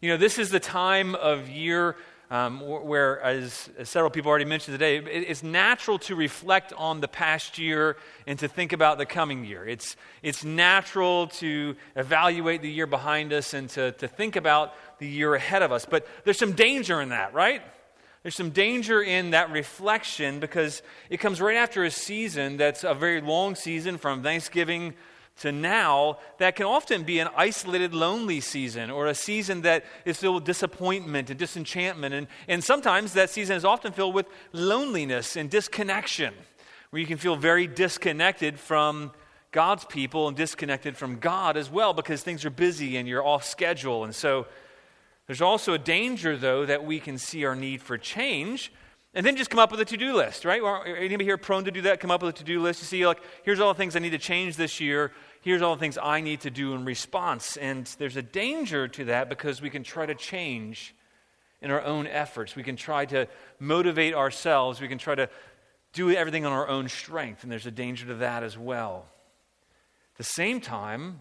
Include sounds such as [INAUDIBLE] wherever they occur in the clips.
You know, this is the time of year um, where, as, as, several people already mentioned today, it, it's natural to reflect on the past year and to think about the coming year. It's, it's natural to evaluate the year behind us and to, to think about the year ahead of us. But there's some danger in that, right? There's some danger in that reflection because it comes right after a season that's a very long season from Thanksgiving to now that can often be an isolated, lonely season or a season that is filled with disappointment and disenchantment. And, and sometimes that season is often filled with loneliness and disconnection, where you can feel very disconnected from God's people and disconnected from God as well because things are busy and you're off schedule. And so there's also a danger, though, that we can see our need for change and then just come up with a to do list, right? anybody here prone to do that? Come up with a to do list. You see, like, here's all the things I need to change this year here's all the things I need to do in response. And there's a danger to that because we can try to change in our own efforts. We can try to motivate ourselves. We can try to do everything on our own strength. And there's a danger to that as well. At the same time,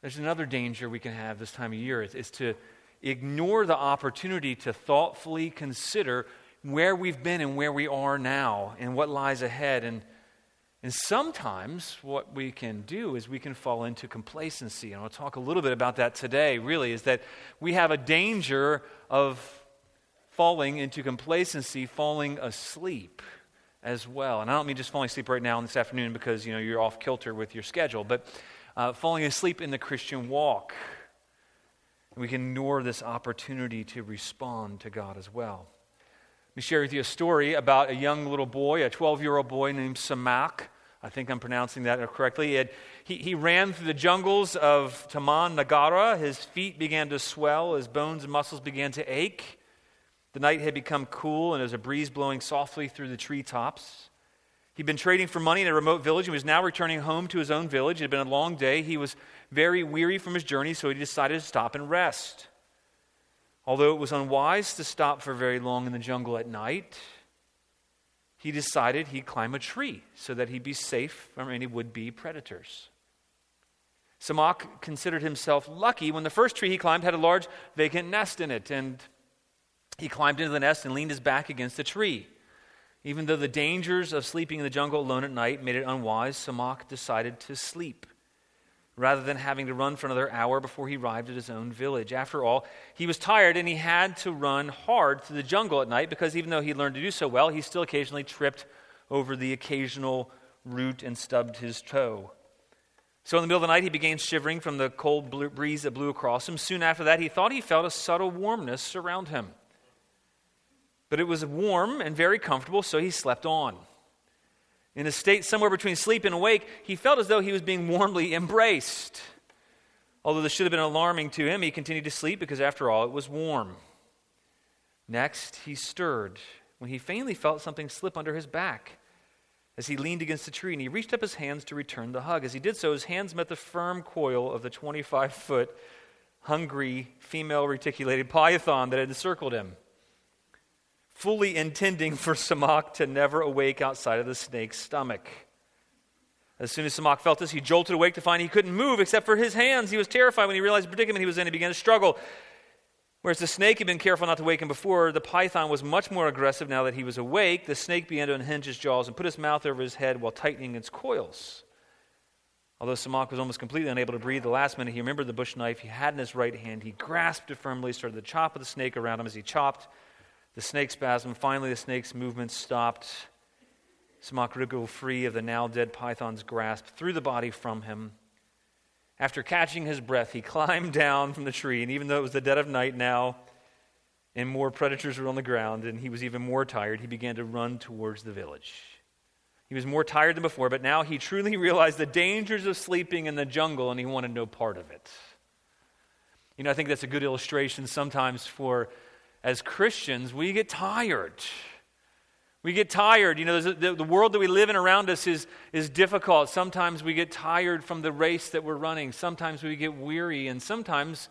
there's another danger we can have this time of year is, is to ignore the opportunity to thoughtfully consider where we've been and where we are now and what lies ahead. And and sometimes what we can do is we can fall into complacency. And I'll talk a little bit about that today, really, is that we have a danger of falling into complacency, falling asleep as well. And I don't mean just falling asleep right now and this afternoon because, you know, you're off kilter with your schedule, but uh, falling asleep in the Christian walk. we can ignore this opportunity to respond to God as well. Let me share with you a story about a young little boy, a 12 year old boy named Samak. I think I'm pronouncing that correctly. He, he, he, ran through the jungles of Taman Negara. His feet began to swell, his bones and muscles began to ache. The night had become cool, and there was a breeze blowing softly through the treetops. He'd been trading for money in a remote village and was now returning home to his own village. It had been a long day. He was very weary from his journey, so he decided to stop and rest. Although it was unwise to stop for very long in the jungle at night, he decided he'd climb a tree so that he'd be safe from any would be predators. Samak considered himself lucky when the first tree he climbed had a large vacant nest in it, and he climbed into the nest and leaned his back against the tree. Even though the dangers of sleeping in the jungle alone at night made it unwise, Samak decided to sleep rather than having to run for another hour before he arrived at his own village. After all, he was tired and he had to run hard through the jungle at night because even though he learned to do so well, he still occasionally tripped over the occasional root and stubbed his toe. So in the middle of the night, he began shivering from the cold breeze that blew across him. Soon after that, he thought he felt a subtle warmness surround him. But it was warm and very comfortable, so he slept on. In a state somewhere between sleep and awake, he felt as though he was being warmly embraced. Although this should have been alarming to him, he continued to sleep because, after all, it was warm. Next, he stirred when he faintly felt something slip under his back as he leaned against the tree, and he reached up his hands to return the hug. As he did so, his hands met the firm coil of the 25 foot, hungry, female reticulated python that had encircled him fully intending for Samak to never awake outside of the snake's stomach. As soon as Samak felt this, he jolted awake to find he couldn't move except for his hands. He was terrified when he realized the predicament he was in. He began to struggle. Whereas the snake had been careful not to wake him before, the python was much more aggressive now that he was awake. The snake began to unhinge his jaws and put his mouth over his head while tightening its coils. Although Samak was almost completely unable to breathe, the last minute he remembered the bush knife he had in his right hand. He grasped it firmly, started to chop with the snake around him as he chopped. The snake spasm. Finally, the snake's movement stopped. Samak wriggled free of the now dead python's grasp, threw the body from him. After catching his breath, he [LAUGHS] climbed down from the tree, and even though it was the dead of night now, and more predators were on the ground, and he was even more tired, he began to run towards the village. He was more tired than before, but now he truly [LAUGHS] realized the dangers of sleeping in the jungle, and he wanted no part of it. You know, I think that's a good illustration sometimes for as Christians, we get tired. We get tired. You know, the, the world that we live in around us is, is difficult. Sometimes we get tired from the race that we're running. Sometimes we get weary. And sometimes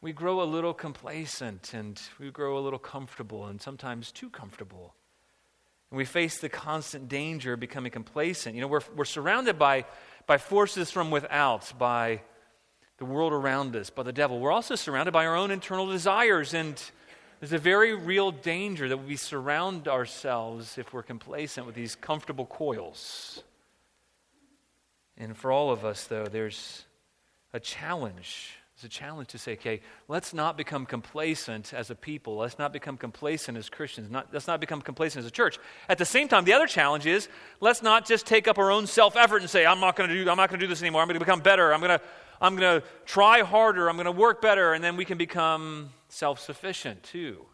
we grow a little complacent and we grow a little comfortable and sometimes too comfortable. And we face the constant danger of becoming complacent. You know, we're, we're surrounded by, by forces from without, by the world around us, by the devil. We're also surrounded by our own internal desires. And there's a very real danger that we surround ourselves if we're complacent with these comfortable coils. And for all of us, though, there's a challenge. It's a challenge to say, okay, let's not become complacent as a people. Let's not become complacent as Christians. Not, let's not become complacent as a church. At the same time, the other challenge is let's not just take up our own self effort and say, I'm not going to do, I'm not going to do this anymore. I'm going to become better. I'm going to, I'm going to try harder. I'm going to work better. And then we can become self sufficient too.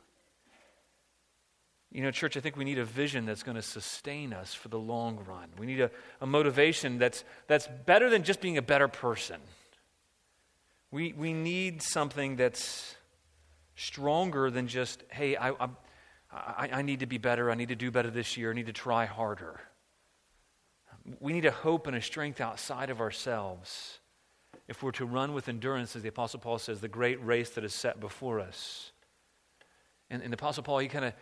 You know, church, I think we need a vision that's going to sustain us for the long run. We need a, a motivation that's, that's better than just being a better person. We, we need something that's stronger than just, hey, I, I, I need to be better. I need to do better this year. I need to try harder. We need a hope and a strength outside of ourselves if we're to run with endurance, as the Apostle Paul says, the great race that is set before us. And, and the Apostle Paul, he kind of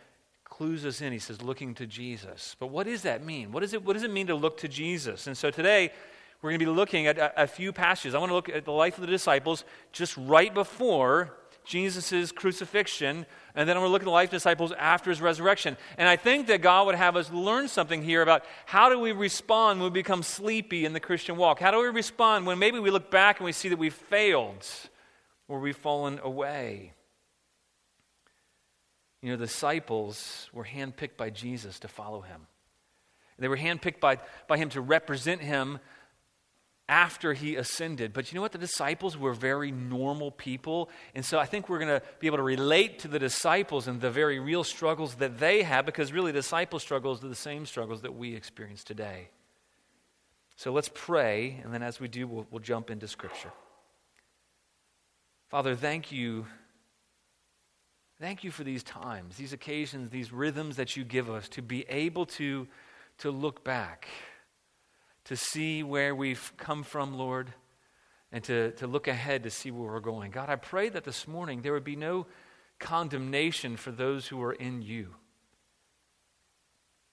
clues us in. He says, looking to Jesus. But what does that mean? What, is it, what does it mean to look to Jesus? And so today, we're going to be looking at a, a few passages. I want to look at the life of the disciples just right before Jesus' crucifixion, and then I'm going to look at the life of disciples after his resurrection. And I think that God would have us learn something here about how do we respond when we become sleepy in the Christian walk? How do we respond when maybe we look back and we see that we've failed or we've fallen away? You know, the disciples were handpicked by Jesus to follow him. They were handpicked by, by him to represent him after he ascended. But you know what? The disciples were very normal people. And so I think we're going to be able to relate to the disciples and the very real struggles that they have because really disciple struggles are the same struggles that we experience today. So let's pray, and then as we do, we'll, we'll jump into Scripture. Father, thank you. Thank you for these times, these occasions, these rhythms that you give us to be able to, to look back to see where we've come from, Lord, and to, to look ahead to see where we're going. God, I pray that this morning there would be no condemnation for those who are in you.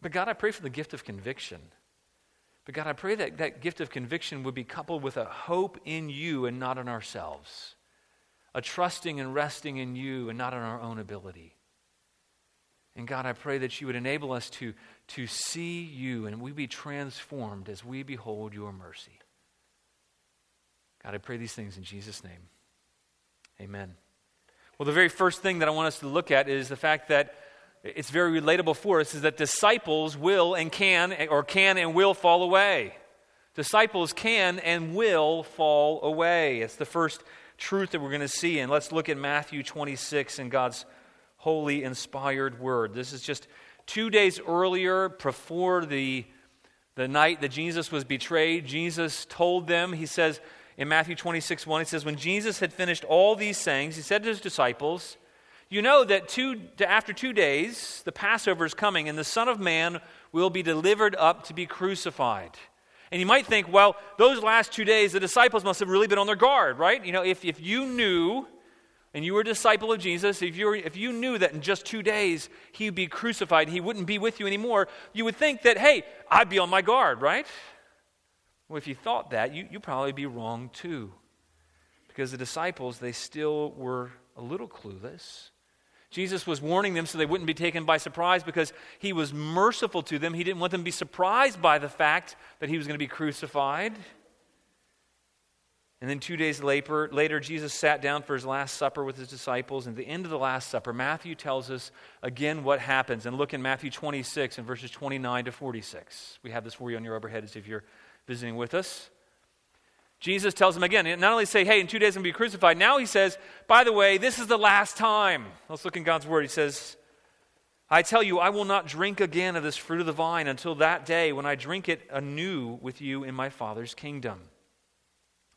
But God, I pray for the gift of conviction. But God, I pray that that gift of conviction would be coupled with a hope in you and not in ourselves, a trusting and resting in you and not in our own ability. And God, I pray that you would enable us to, to see you and we be transformed as we behold your mercy. God, I pray these things in Jesus' name. Amen. Well, the very first thing that I want us to look at is the fact that it's very relatable for us is that disciples will and can, or can and will fall away. Disciples can and will fall away. It's the first truth that we're going to see. And let's look at Matthew 26 and God's holy, inspired word. This is just two days earlier, before the, the night that Jesus was betrayed. Jesus told them, he says in Matthew 26 1, he says, When Jesus had finished all these sayings, he said to his disciples, You know that two, after two days, the Passover is coming, and the Son of Man will be delivered up to be crucified. And you might think, well, those last two days, the disciples must have really been on their guard, right? You know, if, if you knew and you were a disciple of Jesus, if, you were, if you knew that in just two days he'd be crucified, he wouldn't be with you anymore, you would think that, hey, I'd be on my guard, right? Well, if you thought that, you, you'd probably be wrong too. Because the disciples, they still were a little clueless. Jesus was warning them so they wouldn't be taken by surprise because he was merciful to them. He didn't want them to be surprised by the fact that he was going to be crucified. And then two days later, later, Jesus sat down for his Last Supper with his disciples. And at the end of the Last Supper, Matthew tells us again what happens. And look in Matthew 26 and verses 29 to 46. We have this for you on your overheads if you're visiting with us. Jesus tells them again, not only say, hey, in two days I'm going to be crucified, now he says, by the way, this is the last time. Let's look in God's word. He says, I tell you, I will not drink again of this fruit of the vine until that day when I drink it anew with you in my Father's kingdom.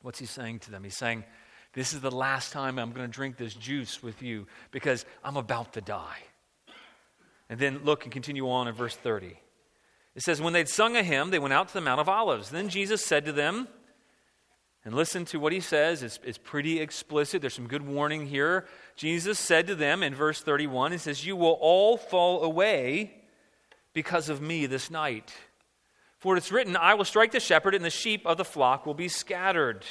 What's he saying to them? He's saying, This is the last time I'm going to drink this juice with you because I'm about to die. And then look and continue on in verse 30. It says, When they'd sung a hymn, they went out to the Mount of Olives. Then Jesus said to them, and listen to what he says. It's, it's pretty explicit. There's some good warning here. Jesus said to them in verse 31, He says, You will all fall away because of me this night. For it's written, I will strike the shepherd, and the sheep of the flock will be scattered.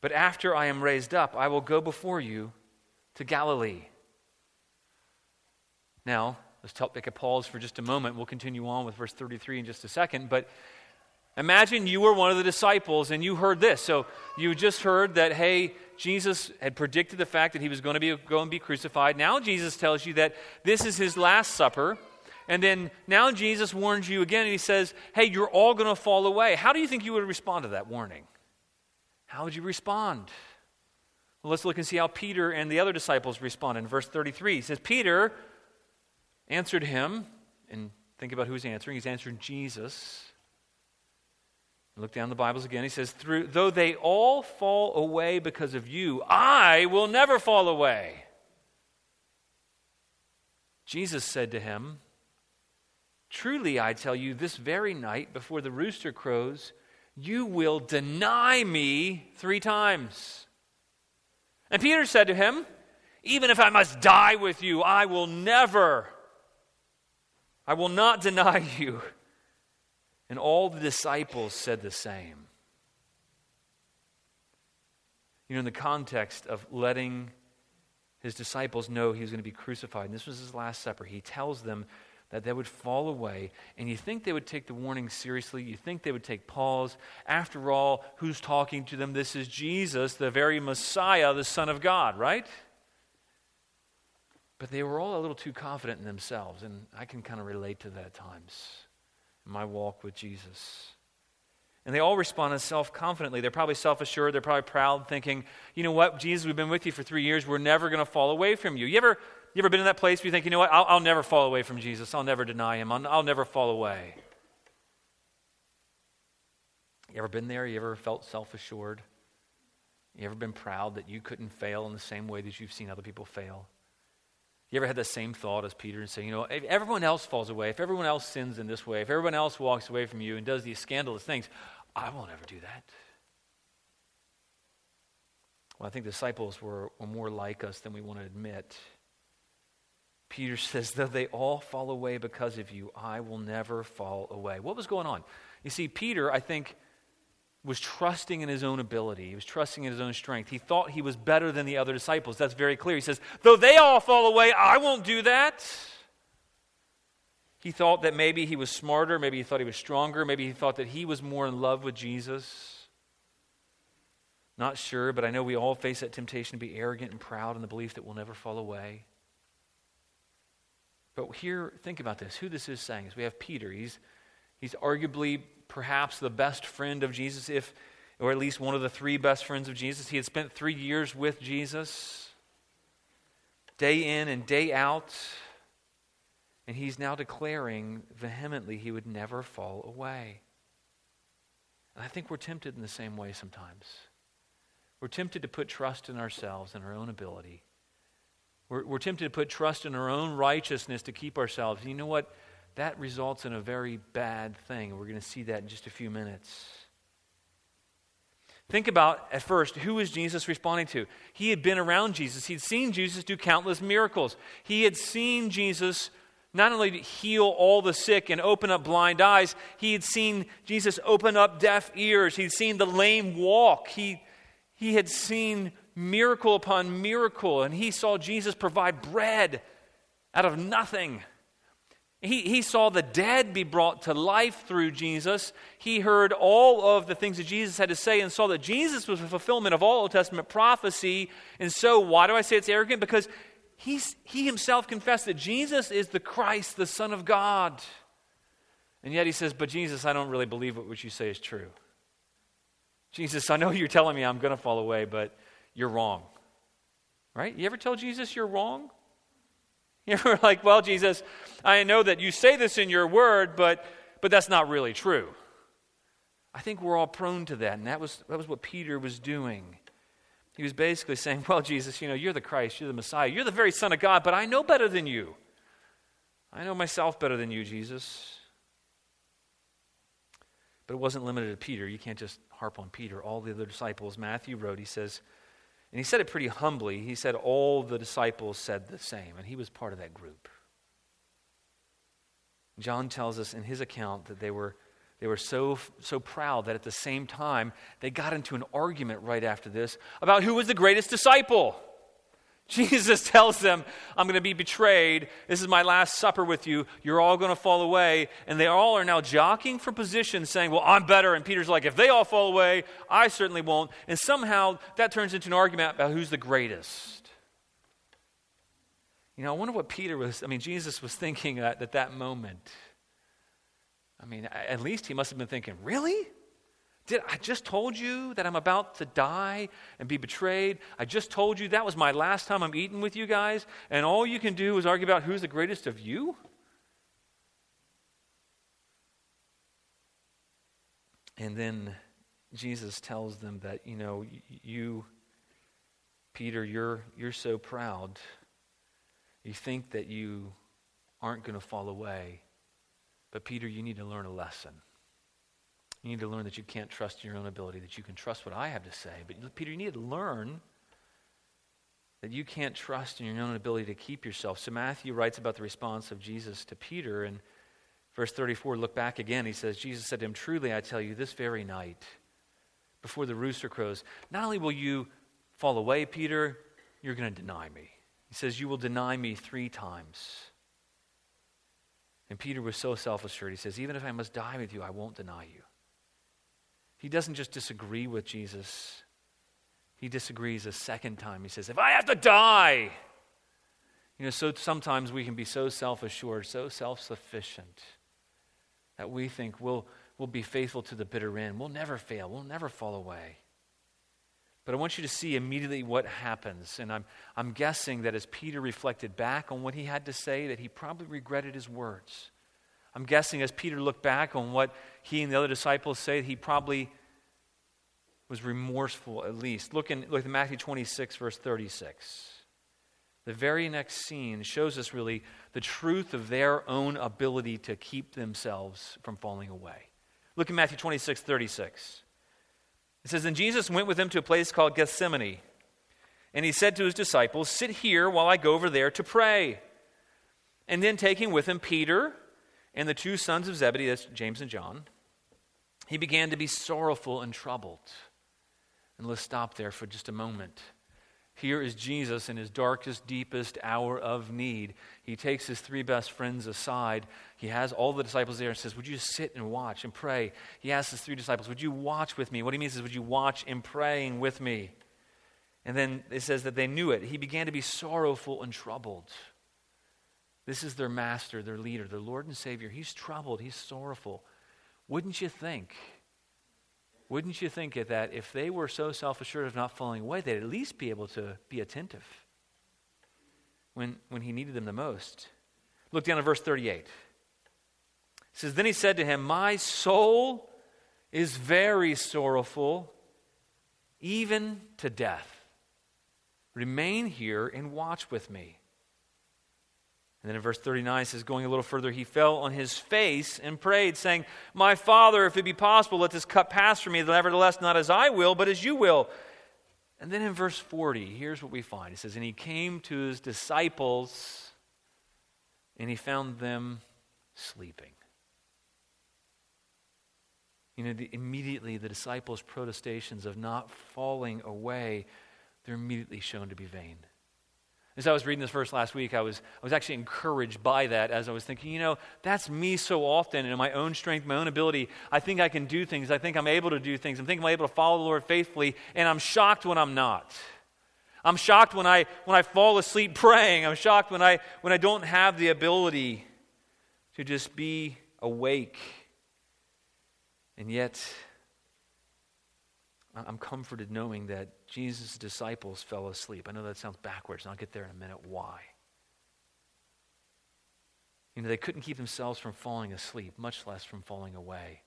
But after I am raised up, I will go before you to Galilee. Now, let's take a pause for just a moment. We'll continue on with verse 33 in just a second. But imagine you were one of the disciples and you heard this. So you just heard that, hey, Jesus had predicted the fact that he was going to be, go and be crucified. Now Jesus tells you that this is his last supper. And then now Jesus warns you again and he says, hey, you're all going to fall away. How do you think you would respond to that warning? How would you respond? Well, let's look and see how Peter and the other disciples respond. In verse 33, he says, Peter answered him, and think about who he's answering. He's answering Jesus. Look down the Bibles again. He says, Though they all fall away because of you, I will never fall away. Jesus said to him, Truly I tell you, this very night before the rooster crows, you will deny me three times. And Peter said to him, Even if I must die with you, I will never, I will not deny you. And all the disciples said the same. You know, in the context of letting his disciples know he was going to be crucified, and this was his last supper, he tells them that they would fall away. And you think they would take the warning seriously. You think they would take pause. After all, who's talking to them? This is Jesus, the very Messiah, the Son of God, right? But they were all a little too confident in themselves. And I can kind of relate to that at times in my walk with Jesus. And they all responded self confidently. They're probably self assured. They're probably proud, thinking, you know what, Jesus, we've been with you for three years. We're never going to fall away from you. You ever you ever been in that place where you think, you know what, I'll, I'll never fall away from Jesus. I'll never deny him. I'll, I'll never fall away. You ever been there? You ever felt self assured? You ever been proud that you couldn't fail in the same way that you've seen other people fail? You ever had the same thought as Peter and say, you know, if everyone else falls away, if everyone else sins in this way, if everyone else walks away from you and does these scandalous things, I will never do that. Well, I think disciples were, were more like us than we want to admit. Peter says, Though they all fall away because of you, I will never fall away. What was going on? You see, Peter, I think, was trusting in his own ability. He was trusting in his own strength. He thought he was better than the other disciples. That's very clear. He says, Though they all fall away, I won't do that. He thought that maybe he was smarter, maybe he thought he was stronger, maybe he thought that he was more in love with Jesus. Not sure, but I know we all face that temptation to be arrogant and proud in the belief that we'll never fall away. But here, think about this. Who this is saying is we have Peter. He's, he's arguably perhaps the best friend of Jesus, if, or at least one of the three best friends of Jesus. He had spent three years with Jesus, day in and day out. And he's now declaring vehemently he would never fall away. And I think we're tempted in the same way sometimes. We're tempted to put trust in ourselves and our own ability. We're, we're tempted to put trust in our own righteousness to keep ourselves. You know what? That results in a very bad thing. We're going to see that in just a few minutes. Think about, at first, who is Jesus responding to? He had been around Jesus. He'd seen Jesus do countless miracles. He had seen Jesus not only heal all the sick and open up blind eyes, he had seen Jesus open up deaf ears. He'd seen the lame walk. He, he had seen miracle upon miracle, and he saw Jesus provide bread out of nothing. He, he saw the dead be brought to life through Jesus. He heard all of the things that Jesus had to say and saw that Jesus was the fulfillment of all Old Testament prophecy. And so, why do I say it's arrogant? Because he's, he himself confessed that Jesus is the Christ, the Son of God. And yet he says, But Jesus, I don't really believe what you say is true. Jesus, I know you're telling me I'm going to fall away, but you're wrong. Right? You ever tell Jesus you're wrong? [LAUGHS] You ever like, well, Jesus, I know that you say this in your word, but but that's not really true. I think we're all prone to that, and that was that was what Peter was doing. He was basically saying, Well, Jesus, you know, you're the Christ, you're the Messiah, you're the very Son of God, but I know better than you. I know myself better than you, Jesus. But it wasn't limited to Peter. You can't just harp on Peter. All the other disciples, Matthew wrote, he says, and he said it pretty humbly. He said all the disciples said the same, and he was part of that group. John tells us in his account that they were They were so, so proud that at the same time, they got into an argument right after this about who was the greatest disciple. [LAUGHS] Jesus tells them, I'm going to be betrayed. This is my last supper with you. You're all going to fall away. And they all are now jockeying for position, saying, Well, I'm better. And Peter's like, If they all fall away, I certainly won't. And somehow that turns into an argument about who's the greatest. You know, I wonder what Peter was, I mean, Jesus was thinking at, at that moment. I mean, at least he must have been thinking, Really? Did I just told you that I'm about to die and be betrayed? I just told you that was my last time I'm eating with you guys, and all you can do is argue about who's the greatest of you? And then Jesus tells them that, you know, you, Peter, you're, you're so proud. You think that you aren't going to fall away. But, Peter, you need to learn a lesson. You need to learn that you can't trust your own ability, that you can trust what I have to say. But, Peter, you need to learn that you can't trust in your own ability to keep yourself. So, Matthew writes about the response of Jesus to Peter. And verse 34, look back again. He says, Jesus said to him, Truly, I tell you, this very night, before the rooster crows, not only will you fall away, Peter, you're going to deny me. He says, You will deny me three times. And Peter was so self assured. He says, Even if I must die with you, I won't deny you. He doesn't just disagree with Jesus, he disagrees a second time. He says, If I have to die, you know, so sometimes we can be so self assured, so self sufficient, that we think we'll, we'll be faithful to the bitter end. We'll never fail, we'll never fall away. But I want you to see immediately what happens. And I'm, I'm guessing that as Peter reflected back on what he had to say, that he probably regretted his words. I'm guessing as Peter looked back on what he and the other disciples say, he probably was remorseful at least. Look, in, look at Matthew 26, verse 36. The very next scene shows us really the truth of their own ability to keep themselves from falling away. Look at Matthew 26, 36. It says, And Jesus went with them to a place called Gethsemane. And he said to his disciples, Sit here while I go over there to pray. And then taking with him Peter and the two sons of Zebedee, that's James and John, he began to be sorrowful and troubled. And let's stop there for just a moment. Here is Jesus in his darkest, deepest hour of need. He takes his three best friends aside. He has all the disciples there and says, Would you sit and watch and pray? He asks his three disciples, Would you watch with me? What he means is, Would you watch in praying with me? And then it says that they knew it. He began to be sorrowful and troubled. This is their master, their leader, their Lord and Savior. He's troubled, he's sorrowful. Wouldn't you think wouldn't you think that if they were so self assured of not falling away, they'd at least be able to be attentive when, when he needed them the most? Look down at verse 38. It says, Then he said to him, My soul is very sorrowful, even to death. Remain here and watch with me. And then in verse 39 it says, going a little further, he fell on his face and prayed, saying, My Father, if it be possible, let this cup pass from me. Nevertheless, not as I will, but as you will. And then in verse 40, here's what we find. It says, And he came to his disciples, and he found them sleeping. You know, the, immediately the disciples' protestations of not falling away, they're immediately shown to be vain. As I was reading this verse last week, I was, I was actually encouraged by that as I was thinking, you know, that's me so often in my own strength, my own ability. I think I can do things. I think I'm able to do things. I think I'm able to follow the Lord faithfully, and I'm shocked when I'm not. I'm shocked when I, when I fall asleep praying. I'm shocked when I, when I don't have the ability to just be awake. And yet, I'm comforted knowing that Jesus' disciples fell asleep. I know that sounds backwards, and I'll get there in a minute why. You know, they couldn't keep themselves from falling asleep, much less from falling away.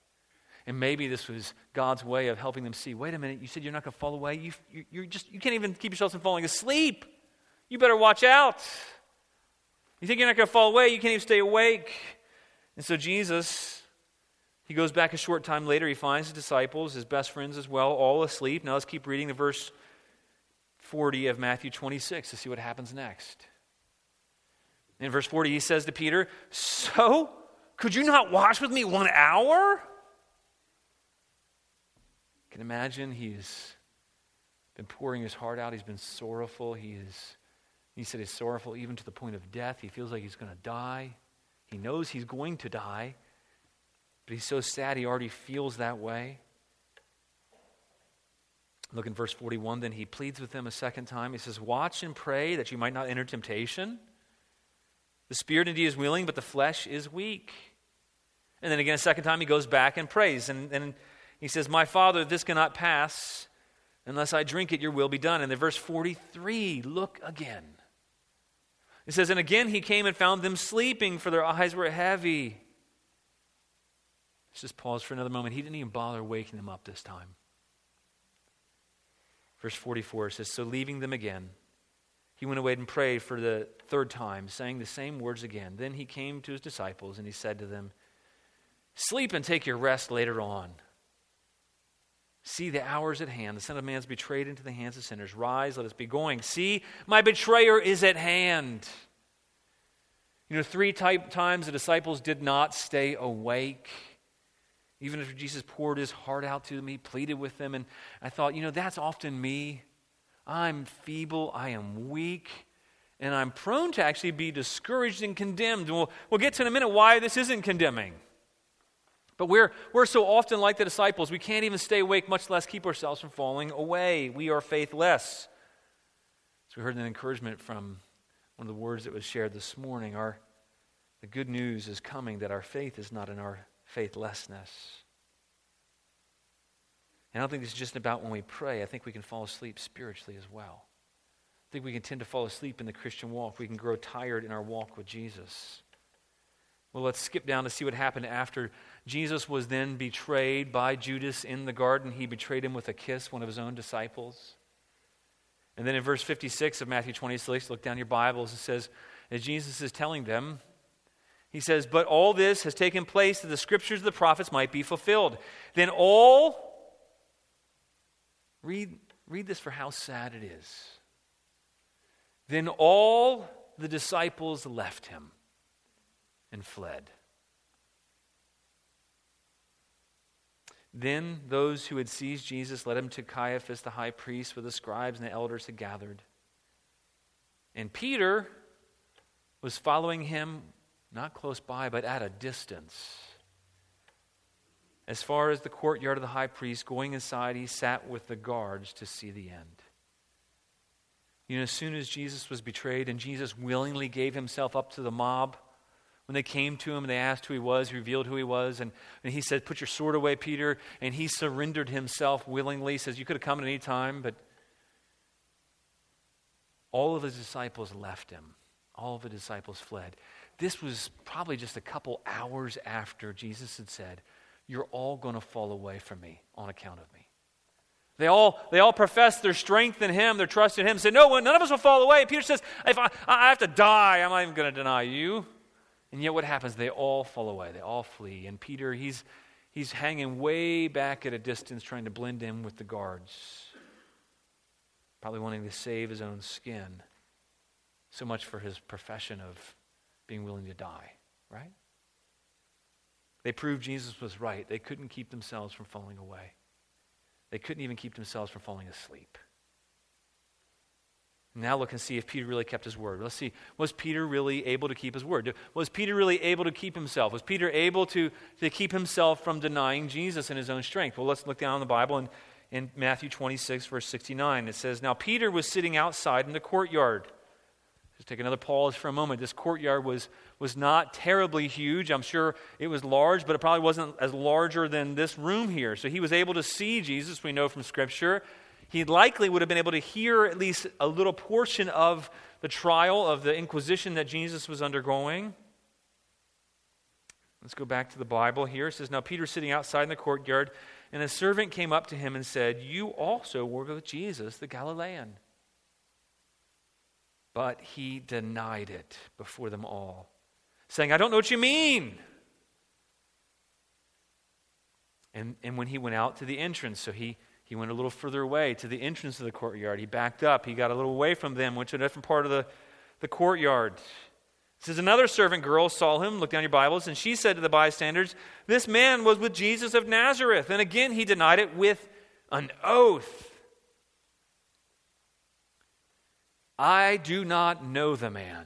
And maybe this was God's way of helping them see wait a minute, you said you're not going to fall away. You, you, you, just, you can't even keep yourselves from falling asleep. You better watch out. You think you're not going to fall away, you can't even stay awake. And so Jesus he goes back a short time later. He finds his disciples, his best friends as well, all asleep. Now let's keep reading the verse 40 of Matthew 26 to see what happens next. In verse 40, he says to Peter, So, could you not watch with me one hour? can imagine he's been pouring his heart out. He's been sorrowful. He is, he said he's sorrowful even to the point of death. He feels like he's going to die. He knows he's going to die, but he's so sad he already feels that way. Look in verse 41. Then he pleads with them a second time. He says, Watch and pray that you might not enter temptation. The spirit indeed is willing, but the flesh is weak. And then again, a second time, he goes back and prays. And, and he says, My father, this cannot pass unless I drink it, your will be done. And then verse 43, look again. It says, And again he came and found them sleeping, for their eyes were heavy. Let's just pause for another moment. He didn't even bother waking them up this time. Verse 44 says, So leaving them again, he went away and prayed for the third time, saying the same words again. Then he came to his disciples and he said to them, Sleep and take your rest later on. See, the hour is at hand. The Son of Man is betrayed into the hands of sinners. Rise, let us be going. See, my betrayer is at hand. You know, three type, times the disciples did not stay awake. Even after Jesus poured his heart out to them, he pleaded with them. And I thought, you know, that's often me. I'm feeble, I am weak, and I'm prone to actually be discouraged and condemned. We'll, we'll get to in a minute why this isn't condemning. But we're, we're so often like the disciples, we can't even stay awake, much less keep ourselves from falling away. We are faithless. So we heard an encouragement from one of the words that was shared this morning. Our, the good news is coming that our faith is not in our faithlessness. And I don't think this is just about when we pray. I think we can fall asleep spiritually as well. I think we can tend to fall asleep in the Christian walk. We can grow tired in our walk with Jesus. Well, let's skip down to see what happened after Jesus was then betrayed by Judas in the garden. He betrayed him with a kiss, one of his own disciples. And then in verse 56 of Matthew 26, look down your Bibles, it says, as Jesus is telling them, he says, But all this has taken place that the scriptures of the prophets might be fulfilled. Then all Read, read this for how sad it is. Then all the disciples left him and fled. Then those who had seized Jesus led him to Caiaphas, the high priest, where the scribes and the elders had gathered. And Peter was following him, not close by, but at a distance as far as the courtyard of the high priest. Going inside, he sat with the guards to see the end. You know, as soon as Jesus was betrayed and Jesus willingly gave himself up to the mob, when they came to him and they asked who he was, he revealed who he was, and, and he said, Put your sword away, Peter. And he surrendered himself willingly. Says, You could have come at any time, but all of his disciples left him. All of the disciples fled. This was probably just a couple hours after Jesus had said, you're all going to fall away from me on account of me. They all, they all profess their strength in him, their trust in him, say, No, none of us will fall away. Peter says, If I, I have to die, I'm not even going to deny you. And yet, what happens? They all fall away, they all flee. And Peter, he's, he's hanging way back at a distance, trying to blend in with the guards, probably wanting to save his own skin. So much for his profession of being willing to die, right? They proved Jesus was right. They couldn't keep themselves from falling away. They couldn't even keep themselves from falling asleep. Now look and see if Peter really kept his word. Let's see. Was Peter really able to keep his word? Was Peter really able to keep himself? Was Peter able to, to keep himself from denying Jesus in his own strength? Well, let's look down in the Bible and in Matthew 26, verse 69. It says, Now Peter was sitting outside in the courtyard just take another pause for a moment. This courtyard was, was not terribly huge. I'm sure it was large, but it probably wasn't as larger than this room here. So he was able to see Jesus, we know from Scripture. He likely would have been able to hear at least a little portion of the trial, of the inquisition that Jesus was undergoing. Let's go back to the Bible here. It says, Now Peter's sitting outside in the courtyard, and a servant came up to him and said, You also were with Jesus, the Galilean. But he denied it before them all, saying, I don't know what you mean. And, and when he went out to the entrance, so he, he went a little further away to the entrance of the courtyard. He backed up. He got a little away from them, went to a different part of the, the courtyard. It says, Another servant girl saw him, look down your Bibles, and she said to the bystanders, This man was with Jesus of Nazareth. And again he denied it with An oath. I do not know the man.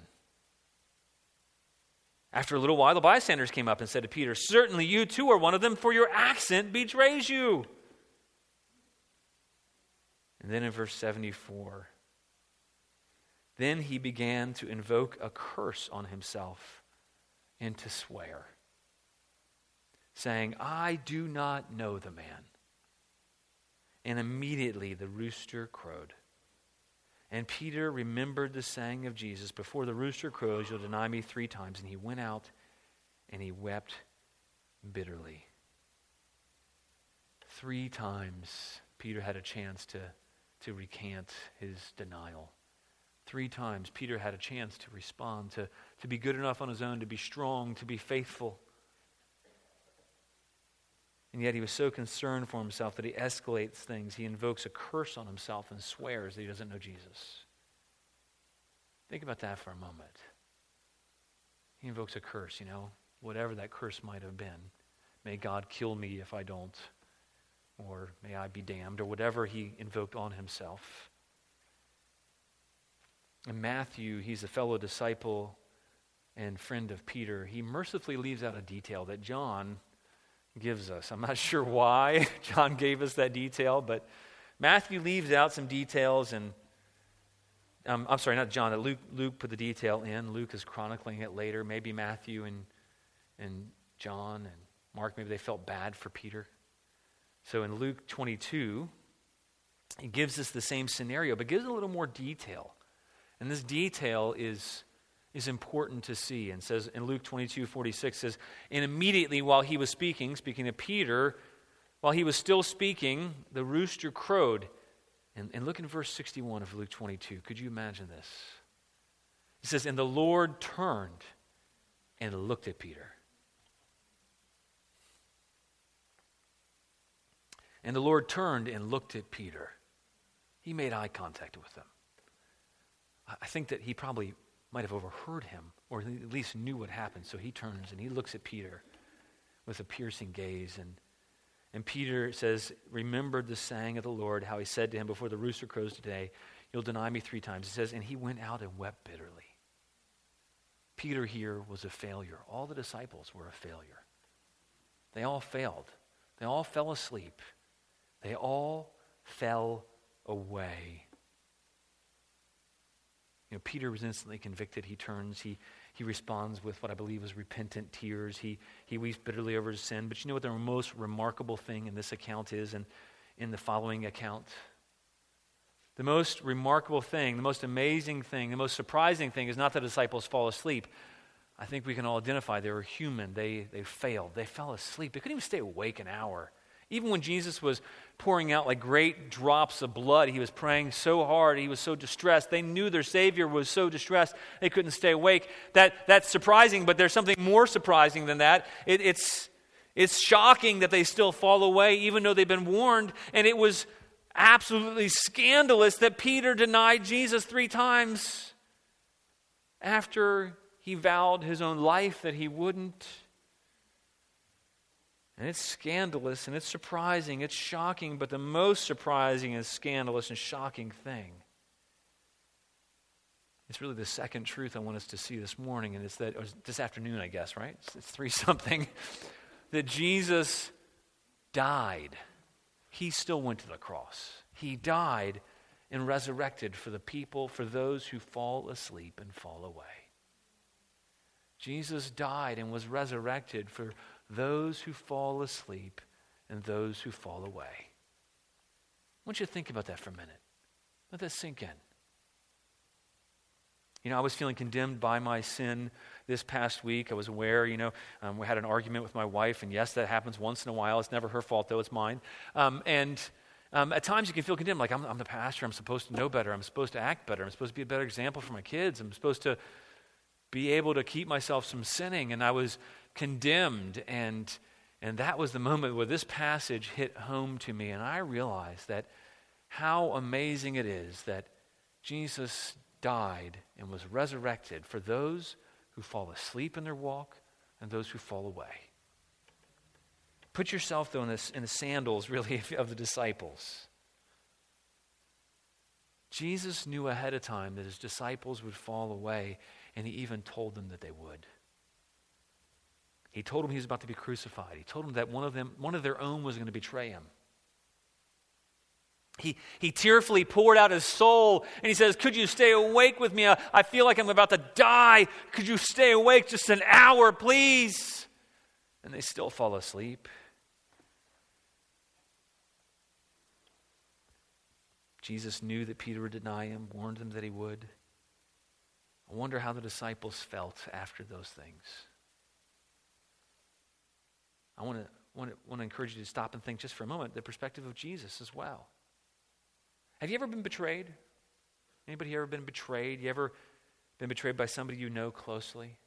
After a little while, the bystanders came up and said to Peter, Certainly you too are one of them, for your accent betrays you. And then in verse 74, then he began to invoke a curse on himself and to swear, saying, I do not know the man. And immediately the rooster crowed. And Peter remembered the saying of Jesus, Before the rooster crows, you'll deny me three times. And he went out and he wept bitterly. Three times Peter had a chance to, to recant his denial. Three times Peter had a chance to respond, to, to be good enough on his own, to be strong, to be faithful. And yet he was so concerned for himself that he escalates things. He invokes a curse on himself and swears that he doesn't know Jesus. Think about that for a moment. He invokes a curse, you know, whatever that curse might have been. May God kill me if I don't, or may I be damned, or whatever he invoked on himself. And Matthew, he's a fellow disciple and friend of Peter. He mercifully leaves out a detail that John gives us. I'm not [LAUGHS] sure why John gave us that detail, but Matthew leaves out some details, and um, I'm sorry, not John. Luke, Luke put the detail in. Luke is chronicling it later. Maybe Matthew and, and John and Mark, maybe they felt bad for Peter. So in Luke 22, he gives us the same scenario, but gives a little more detail. And this detail is is important to see. And says in Luke 22 46 says, And immediately while he was speaking, speaking to Peter, while he was still speaking, the rooster crowed. And, and look in verse 61 of Luke 22. Could you imagine this? He says, And the Lord turned and looked at Peter. And the Lord turned and looked at Peter. He made eye contact with him. I think that he probably might have overheard him or at least knew what happened. So he turns and he looks at Peter with a piercing gaze. And, and Peter says, Remembered the saying of the Lord, how he said to him before the rooster crows today, You'll deny me three times. He says, And he went out and wept bitterly. Peter here was a failure. All the disciples were a failure. They all failed. They all fell asleep. They all fell away. You know, Peter was instantly convicted. He turns, he, he responds with what I believe was repentant tears. He, he weeps bitterly over his sin. But you know what the most remarkable thing in this account is and in the following account? The most remarkable thing, the most amazing thing, the most surprising thing is not that the disciples fall asleep. I think we can all identify they were human. They, they failed. They fell asleep. They couldn't even stay awake an hour. Even when Jesus was pouring out like great drops of blood, he was praying so hard, he was so distressed. They knew their Savior was so distressed, they couldn't stay awake. That, that's surprising, but there's something more surprising than that. It, it's, it's shocking that they still fall away, even though they've been warned. And it was absolutely scandalous that Peter denied Jesus three times after he vowed his own life that he wouldn't. And it's scandalous and it's surprising, it's shocking, but the most surprising and scandalous and shocking thing it's really the second truth I want us to see this morning, and it's that, or this afternoon, I guess, right? It's, it's three [LAUGHS] something. that Jesus died. He still went to the cross. He died and resurrected for the people, for those who fall asleep and fall away. Jesus died and was resurrected for those who fall asleep and those who fall away. I want you to think about that for a minute. Let that sink in. You know, I was feeling condemned by my sin this past week. I was aware, you know, um, we had an argument with my wife, and yes, that happens once in a while. It's never her fault, though, it's mine. Um, and um, at times you can feel condemned, like I'm, I'm the pastor, I'm supposed to know better, I'm supposed to act better, I'm supposed to be a better example for my kids, I'm supposed to be able to keep myself from sinning. And I was condemned. And, and that was the moment where this passage hit home to me. And I realized that how amazing it is that Jesus died and was resurrected for those who fall asleep in their walk and those who fall away. Put yourself, though, in the, in the sandals, [LAUGHS] really, of the disciples. Jesus knew ahead of time that his disciples would fall away, and he even told them that they would. He told him he was about to be crucified. He told him that one of them, one of their own was going to betray him. He, he tearfully poured out his soul and he says, Could you stay awake with me? I, I feel like I'm about to die. Could you stay awake just an hour, please? And they still fall asleep. Jesus knew that Peter would deny him, warned him that he would. I wonder how the disciples felt after those things. I want to, want to, want to encourage you to stop and think just for a moment the perspective of Jesus as well. Have you ever been betrayed? Anybody ever been betrayed? You ever been betrayed by somebody you know closely?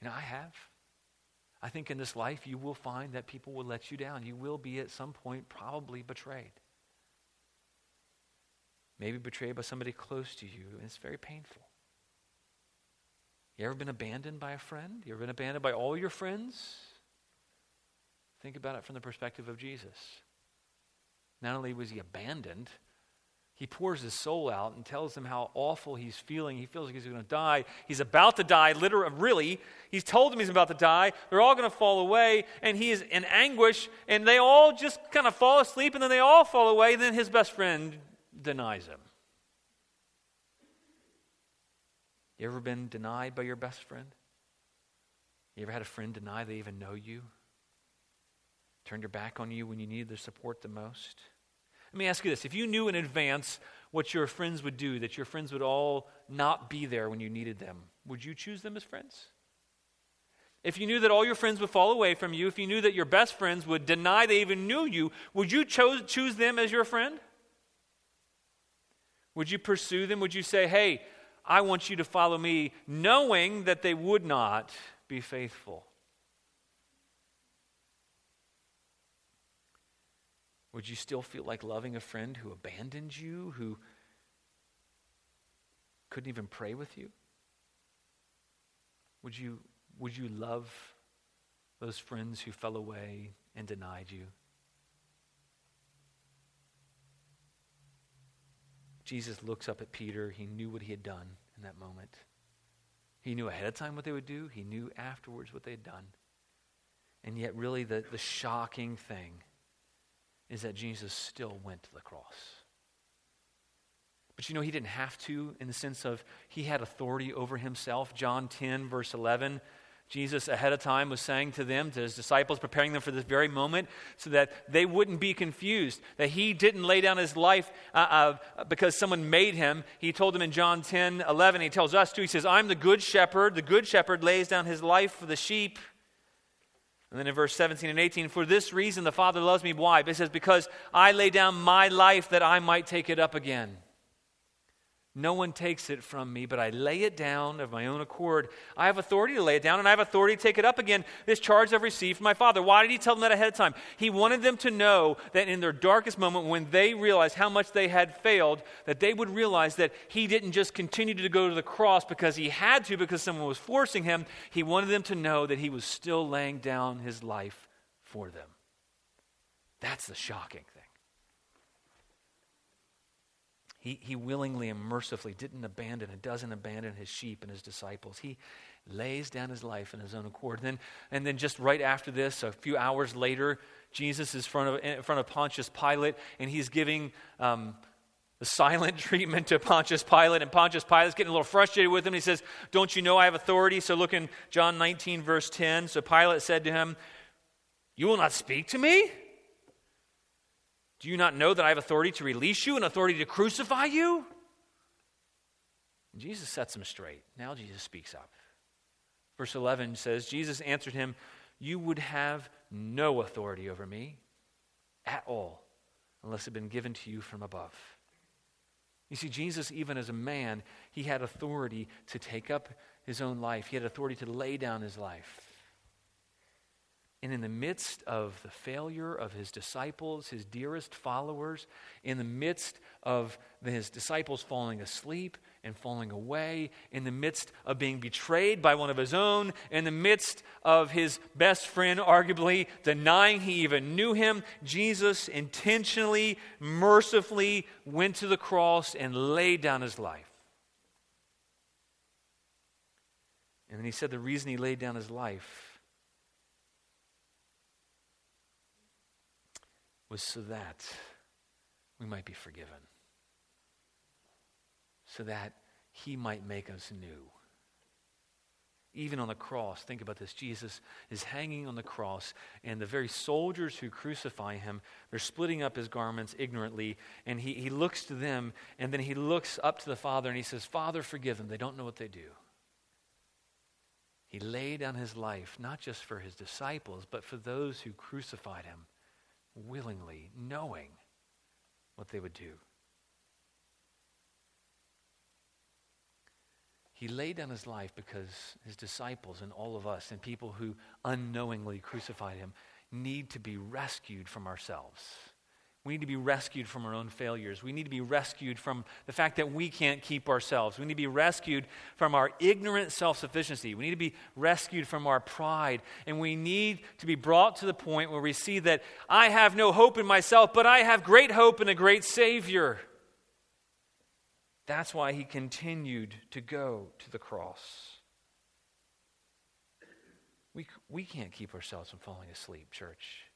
You know, I have. I think in this life you will find that people will let you down. You will be at some point probably betrayed. Maybe betrayed by somebody close to you, and it's very painful. You ever been abandoned by a friend? You ever been abandoned by all your friends? Think about it from the perspective of Jesus. Not only was he abandoned, he pours his soul out and tells them how awful he's feeling. He feels like he's going to die. He's about to die, literally, really. He's told them he's about to die. They're all going to fall away, and he is in anguish, and they all just kind of fall asleep, and then they all fall away. And then his best friend denies him. You ever been denied by your best friend? You ever had a friend deny they even know you? Turned your back on you when you needed their support the most? Let me ask you this. If you knew in advance what your friends would do, that your friends would all not be there when you needed them, would you choose them as friends? If you knew that all your friends would fall away from you, if you knew that your best friends would deny they even knew you, would you cho- choose them as your friend? Would you pursue them? Would you say, hey, I want you to follow me, knowing that they would not be faithful? Would you still feel like loving a friend who abandoned you, who couldn't even pray with you? Would you, would you love those friends who fell away and denied you? Jesus looks up at Peter. He knew what he had done in that moment. He knew ahead of time what they would do, he knew afterwards what they had done. And yet, really, the, the shocking thing is that Jesus still went to the cross. But you know, he didn't have to in the sense of he had authority over himself. John 10, verse 11. Jesus, ahead of time, was saying to them, to his disciples, preparing them for this very moment so that they wouldn't be confused, that he didn't lay down his life uh, uh, because someone made him. He told them in John 10 11, he tells us too, he says, I'm the good shepherd. The good shepherd lays down his life for the sheep. And then in verse 17 and 18, for this reason the Father loves me. Why? It says, because I lay down my life that I might take it up again. No one takes it from me, but I lay it down of my own accord. I have authority to lay it down, and I have authority to take it up again. This charge I've received from my Father. Why did he tell them that ahead of time? He wanted them to know that in their darkest moment, when they realized how much they had failed, that they would realize that he didn't just continue to go to the cross because he had to, because someone was forcing him. He wanted them to know that he was still laying down his life for them. That's the shocking thing. He, he willingly and mercifully didn't abandon and doesn't abandon his sheep and his disciples. He lays down his life in his own accord. And then, and then just right after this, a few hours later, Jesus is front of, in front of Pontius Pilate, and he's giving um, the silent [LAUGHS] treatment to Pontius Pilate. And Pontius Pilate's getting a little frustrated with him. He says, Don't you know I have authority? So look in John 19, verse 10. So Pilate said to him, You will not speak to me? Do you not know that I have authority to release you and authority to crucify you? And Jesus sets him straight. Now Jesus speaks up. Verse 11 says, Jesus answered him, You would have no authority over me at all unless it had been given to you from above. You see, Jesus, even as a man, he had authority to take up his own life, he had authority to lay down his life. And in the midst of the failure of his disciples, his dearest followers, in the midst of his disciples falling asleep and falling away, in the midst of being betrayed by one of his own, in the midst of his best friend arguably denying he even knew him, Jesus intentionally, mercifully went to the cross and laid down his life. And then he said the reason he laid down his life was so that we might be forgiven so that he might make us new. Even on the cross, think about this. Jesus is hanging on the cross, and the very soldiers who crucify him, they're splitting up his garments ignorantly, and he, he looks to them, and then he looks up to the Father, and he says, Father, forgive them. They don't know what they do. He laid down his life, not just for his disciples, but for those who crucified him, willingly, knowing what they would do. He laid down his life because his disciples and all of us and people who unknowingly crucified him need to be rescued from ourselves. We need to be rescued from our own failures. We need to be rescued from the fact that we can't keep ourselves. We need to be rescued from our ignorant self sufficiency. We need to be rescued from our pride. And we need to be brought to the point where we see that I have no hope in myself, but I have great hope in a great Savior. That's why he continued to go to the cross. We, we can't keep ourselves from falling asleep, church.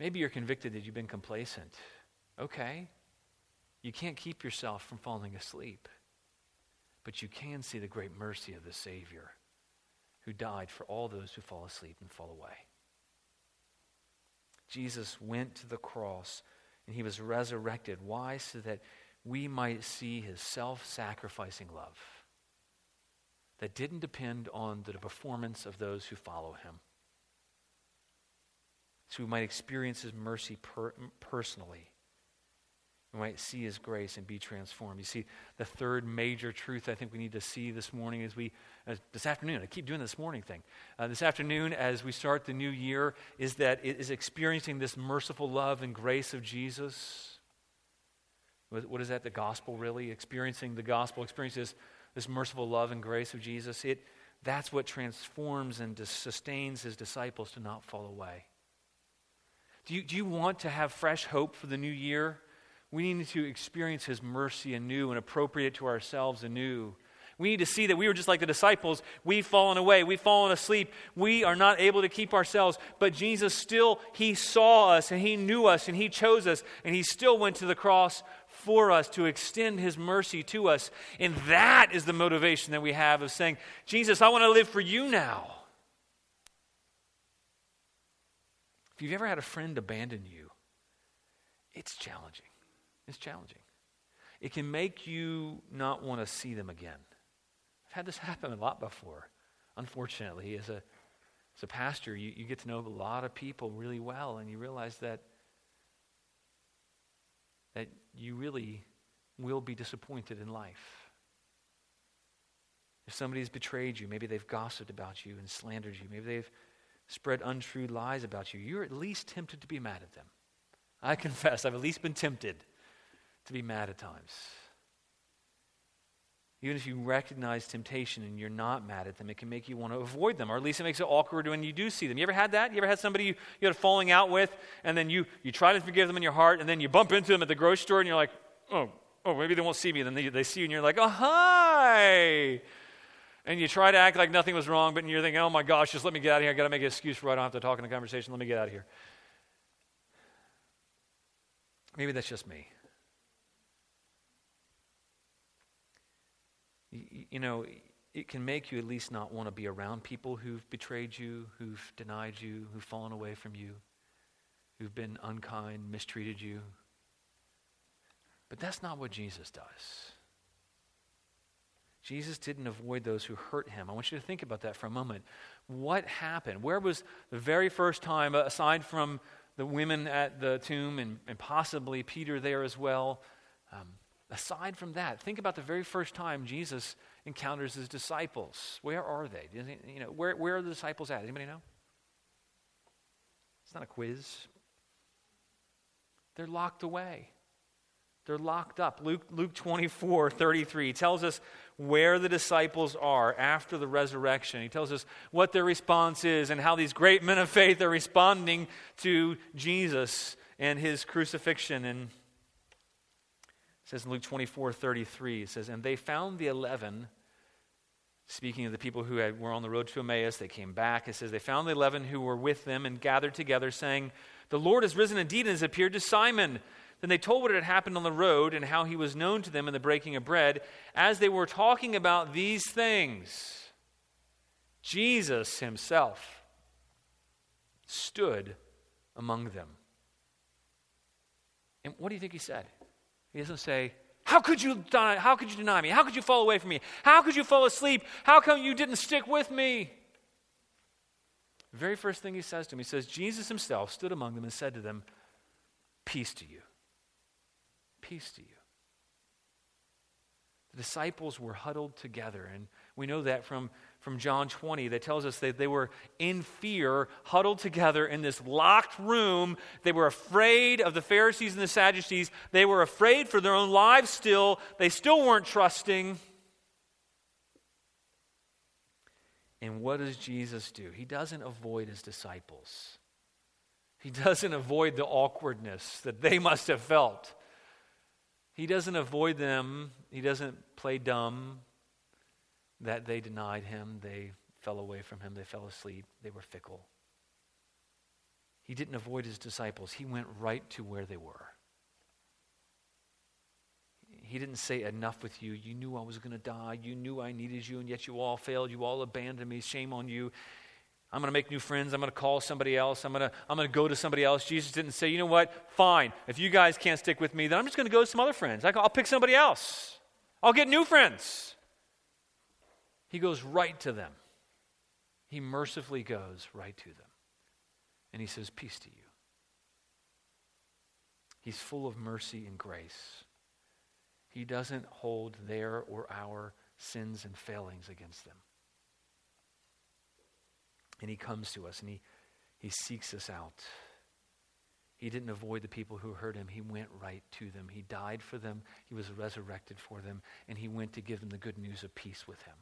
Maybe you're convicted that you've been complacent. Okay. You can't keep yourself from falling asleep. But you can see the great mercy of the Savior who died for all those who fall asleep and fall away. Jesus went to the cross and he was resurrected. Why? So that we might see his self sacrificing love that didn't depend on the performance of those who follow him. So we might experience his mercy per- personally. We might see his grace and be transformed. You see, the third major truth I think we need to see this morning as we, this afternoon, I keep doing this morning thing. Uh, this afternoon, as we start the new year, is that it is experiencing this merciful love and grace of Jesus what is that? The gospel, really? Experiencing the gospel, experiencing this, this merciful love and grace of Jesus. It, that's what transforms and sustains his disciples to not fall away. Do you, do you want to have fresh hope for the new year? We need to experience his mercy anew and appropriate it to ourselves anew. We need to see that we were just like the disciples. We've fallen away. We've fallen asleep. We are not able to keep ourselves. But Jesus still, He saw us and He knew us and He chose us and He still went to the cross for us, to extend His mercy to us. And that is the motivation that we have of saying, Jesus, I want to live for you now. If you've ever had a friend abandon you, it's challenging. It's challenging. It can make you not want to see them again. I've had this [LAUGHS] happen a lot before. Unfortunately, as a, as a pastor, you, you get to know a lot of people really well, and you realize that that you really will be disappointed in life. If somebody has betrayed you, maybe they've gossiped about you and slandered you, maybe they've spread untrue lies about you, you're at least tempted to be mad at them. I confess, I've at least been tempted to be mad at times. Even if you recognize temptation and you're not mad at them, it can make you want to avoid them, or at least it makes it awkward when you do see them. You ever had that? You ever had somebody you, you had a falling out with, and then you, you try to forgive them in your heart, and then you bump into them at the grocery store, and you're like, oh, oh, maybe they won't see me. And then they, they see you, and you're like, oh, hi. And you try to act like nothing was wrong, but you're thinking, oh my gosh, just let me get out of here. i got to make an excuse for I don't have to talk in the conversation. Let me get out of here. Maybe that's just me. you, you know, it can make you at least not want to be around people who've betrayed you, who've denied you, who've fallen away from you, who've been unkind, mistreated you. But that's not what Jesus does. Jesus didn't avoid those who hurt him. I want you to think about that for a moment. What happened? Where was the very first time, aside from the women at the tomb and, and possibly Peter there as well, um, Aside from that, think about the very first time Jesus encounters his disciples. Where are they? You know, where, where are the disciples at? Anybody know? It's not a quiz. They're locked away. They're locked up. Luke, Luke 24, 33 tells us where the disciples are after the resurrection. He tells us what their response is and how these great men of faith are responding to Jesus and his crucifixion. And says in Luke 24, 33, it says, And they found the eleven, speaking of the people who had, were on the road to Emmaus, they came back. It says, They found the eleven who were with them and gathered together, saying, The Lord has risen indeed and has appeared to Simon. Then they told what had happened on the road and how he was known to them in the breaking of bread. As they were talking about these things, Jesus himself stood among them. And what do you think he said? He doesn't say, How could you deny, how could you deny me? How could you fall away from me? How could you fall asleep? How come you didn't stick with me? The very first thing he says to him, he says, Jesus himself stood among them and said to them, Peace to you peace to you. The disciples were huddled together, and we know that from, from John 20 that tells us that they were in fear, huddled together in this locked room. They were afraid of the Pharisees and the Sadducees. They were afraid for their own lives still. They still weren't trusting. And what does Jesus do? He doesn't avoid his disciples. He doesn't avoid the awkwardness that they must have felt. He doesn't avoid them, he doesn't play dumb that they denied him, they fell away from him, they fell asleep, they were fickle. He didn't avoid his disciples, he went right to where they were. He didn't say, Enough with you. You knew I was going to die. You knew I needed you, and yet you all failed. You all abandoned me. Shame on you. I'm going to make new friends. I'm going to call somebody else. I'm going to, I'm going to go to somebody else. Jesus didn't say, you know what? Fine. If you guys can't stick with me, then I'm just going to go to some other friends. I'll pick somebody else. I'll get new friends. He goes right to them. He mercifully goes right to them. And he says, Peace to you. He's full of mercy and grace. He doesn't hold their or our sins and failings against them. And he comes to us and he, he seeks us out. He didn't avoid the people who hurt him. He went right to them. He died for them. He was resurrected for them. And he went to give them the good news of peace with him.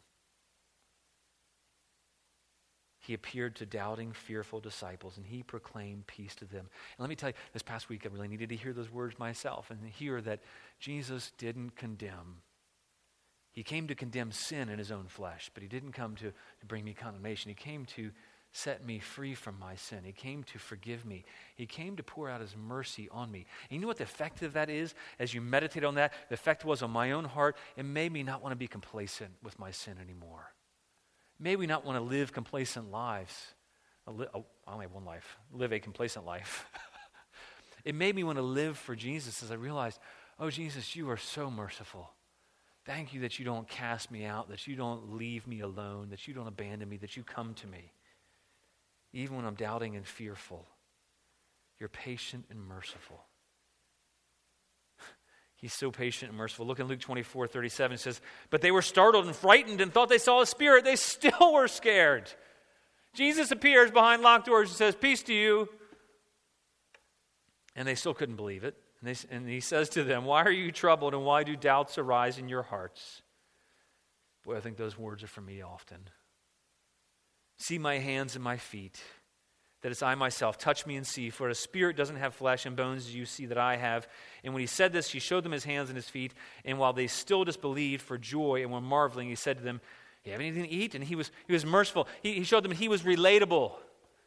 He appeared to doubting, fearful disciples, and he proclaimed peace to them. And let me tell you, this past week I really needed to hear those words myself and hear that Jesus didn't condemn he came to condemn sin in his own flesh, but he didn't come to, to bring me condemnation. He came to set me free from my sin. He came to forgive me. He came to pour out his mercy on me. And you know what the effect of that is? As you meditate on that, the effect was on my own heart, it made me not want to be complacent with my sin anymore. Made me not want to live complacent lives. Li- oh, I only have one life. Live a complacent life. [LAUGHS] it made me want to live for Jesus as I realized, oh, Jesus, you are so merciful. Thank you that you don't cast me out, that you don't leave me alone, that you don't abandon me, that you come to me. Even when I'm doubting and fearful, you're patient and merciful. [LAUGHS] He's so patient and merciful. Look in Luke 24 37. It says, But they were startled and frightened and thought they saw a spirit. They still [LAUGHS] were scared. Jesus appears behind locked doors and says, Peace to you. And they still couldn't believe it. And, they, and he says to them, Why are you troubled and why do doubts arise in your hearts? Boy, I think those words are for me often. See my hands and my feet, that it's I myself. Touch me and see, for a spirit doesn't have flesh and bones as you see that I have. And when he said this, he showed them his hands and his feet. And while they still disbelieved for joy and were marveling, he said to them, You have anything to eat? And he was, he was merciful. He, he showed them he was relatable.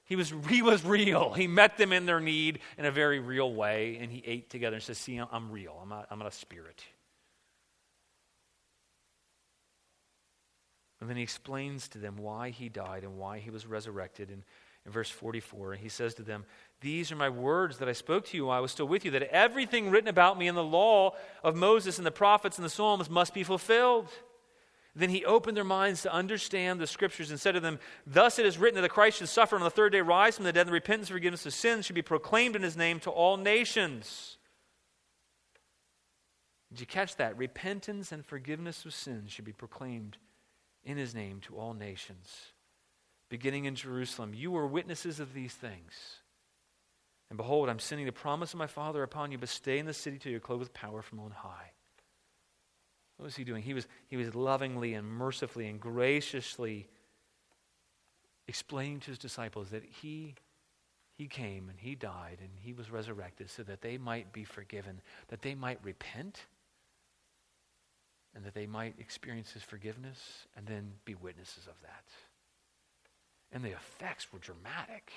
He was, he was real. He met them in their need in a very real way, and he ate together and said, See, I'm real. I'm not, I'm not a spirit. And then he explains to them why he died and why he was resurrected. And in verse 44, he says to them, These are my words that I spoke to you while I was still with you, that everything written about me in the law of Moses and the prophets and the Psalms must be fulfilled. Then he opened their minds to understand the scriptures and said to them, Thus it is written that the Christ should suffer on the third day, rise from the dead, and the repentance and forgiveness of sins should be proclaimed in his name to all nations. Did you catch that? Repentance and forgiveness of sins should be proclaimed in his name to all nations. Beginning in Jerusalem, you are witnesses of these things. And behold, I'm sending the promise of my Father upon you, but stay in the city till you're clothed with power from on high. What was he doing? He was, he was lovingly and mercifully and graciously explaining to his disciples that he, he came and he died and he was resurrected so that they might be forgiven, that they might repent, and that they might experience his forgiveness and then be witnesses of that. And the effects were dramatic.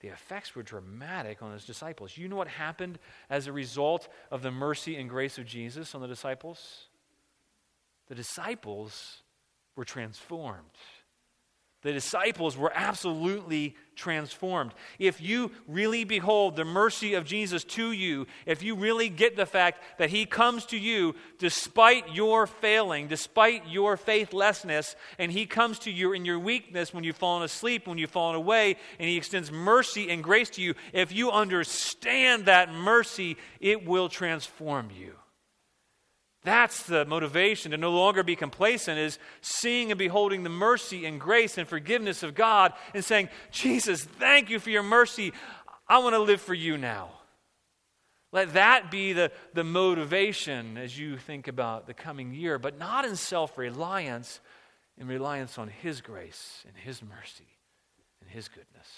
The effects were dramatic on his disciples. You know what happened as a result of the mercy and grace of Jesus on the disciples? The disciples were transformed. The disciples were absolutely transformed. If you really behold the mercy of Jesus to you, if you really get the fact that He comes to you despite your failing, despite your faithlessness, and He comes to you in your weakness when you've fallen asleep, when you've fallen away, and He extends mercy and grace to you, if you understand that mercy, it will transform you. That's the motivation to no longer be complacent, is seeing and beholding the mercy and grace and forgiveness of God and saying, Jesus, thank you for your mercy. I want to live for you now. Let that be the, the motivation as you think about the coming year, but not in self reliance, in reliance on His grace and His mercy and His goodness.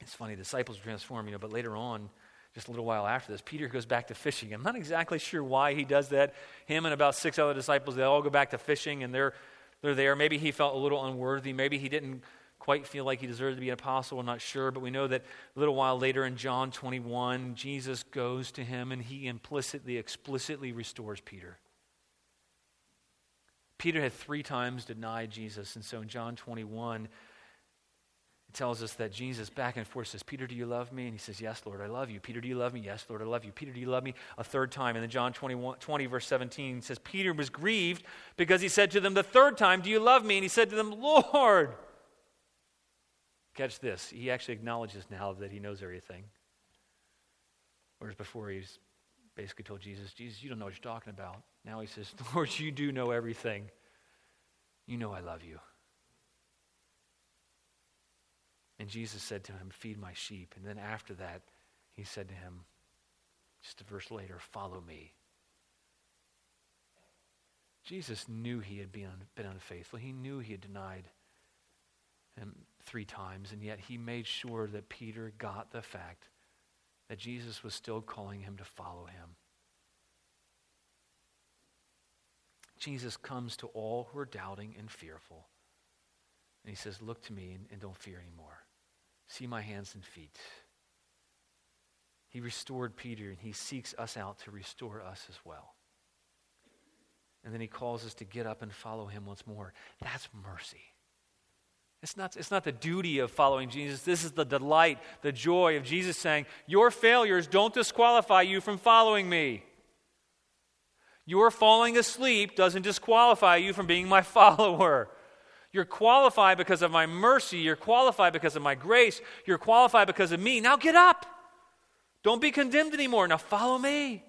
It's funny, disciples transform, you know, but later on, just a little while after this, Peter goes back to fishing. I'm not exactly sure why he does that. Him and about six other disciples, they all go back to fishing and they're, they're there. Maybe he felt a little unworthy. Maybe he didn't quite feel like he deserved to be an apostle. We're not sure. But we know that a little while later in John 21, Jesus goes to him and he implicitly, explicitly restores Peter. Peter had three times denied Jesus. And so in John 21, tells us that Jesus back and forth says, Peter, do you love me? And he says, Yes, Lord, I love you. Peter, do you love me? Yes, Lord, I love you. Peter, do you love me? A third time. And then John 21, 20, verse 17 says, Peter was grieved because he said to them the third time, Do you love me? And he said to them, Lord. Catch this. He actually acknowledges now that he knows everything. Whereas before he's basically told Jesus, Jesus, you don't know what you're talking about. Now he says, [LAUGHS] Lord, you do know everything. You know I love you. And Jesus said to him, Feed my sheep. And then after that, he said to him, just a verse later, Follow me. Jesus knew he had been, been unfaithful. He knew he had denied him three times, and yet he made sure that Peter got the fact that Jesus was still calling him to follow him. Jesus comes to all who are doubting and fearful. And he says, Look to me and, and don't fear anymore. See my hands and feet. He restored Peter, and he seeks us out to restore us as well. And then he calls us to get up and follow him once more. That's mercy. It's not, it's not the duty of following Jesus. This is the delight, the joy of Jesus saying, Your failures don't disqualify you from following me. Your falling asleep doesn't disqualify you from being my [LAUGHS] follower. You're qualified because of my mercy. You're qualified because of my grace. You're qualified because of me. Now get up. Don't be condemned anymore. Now follow me.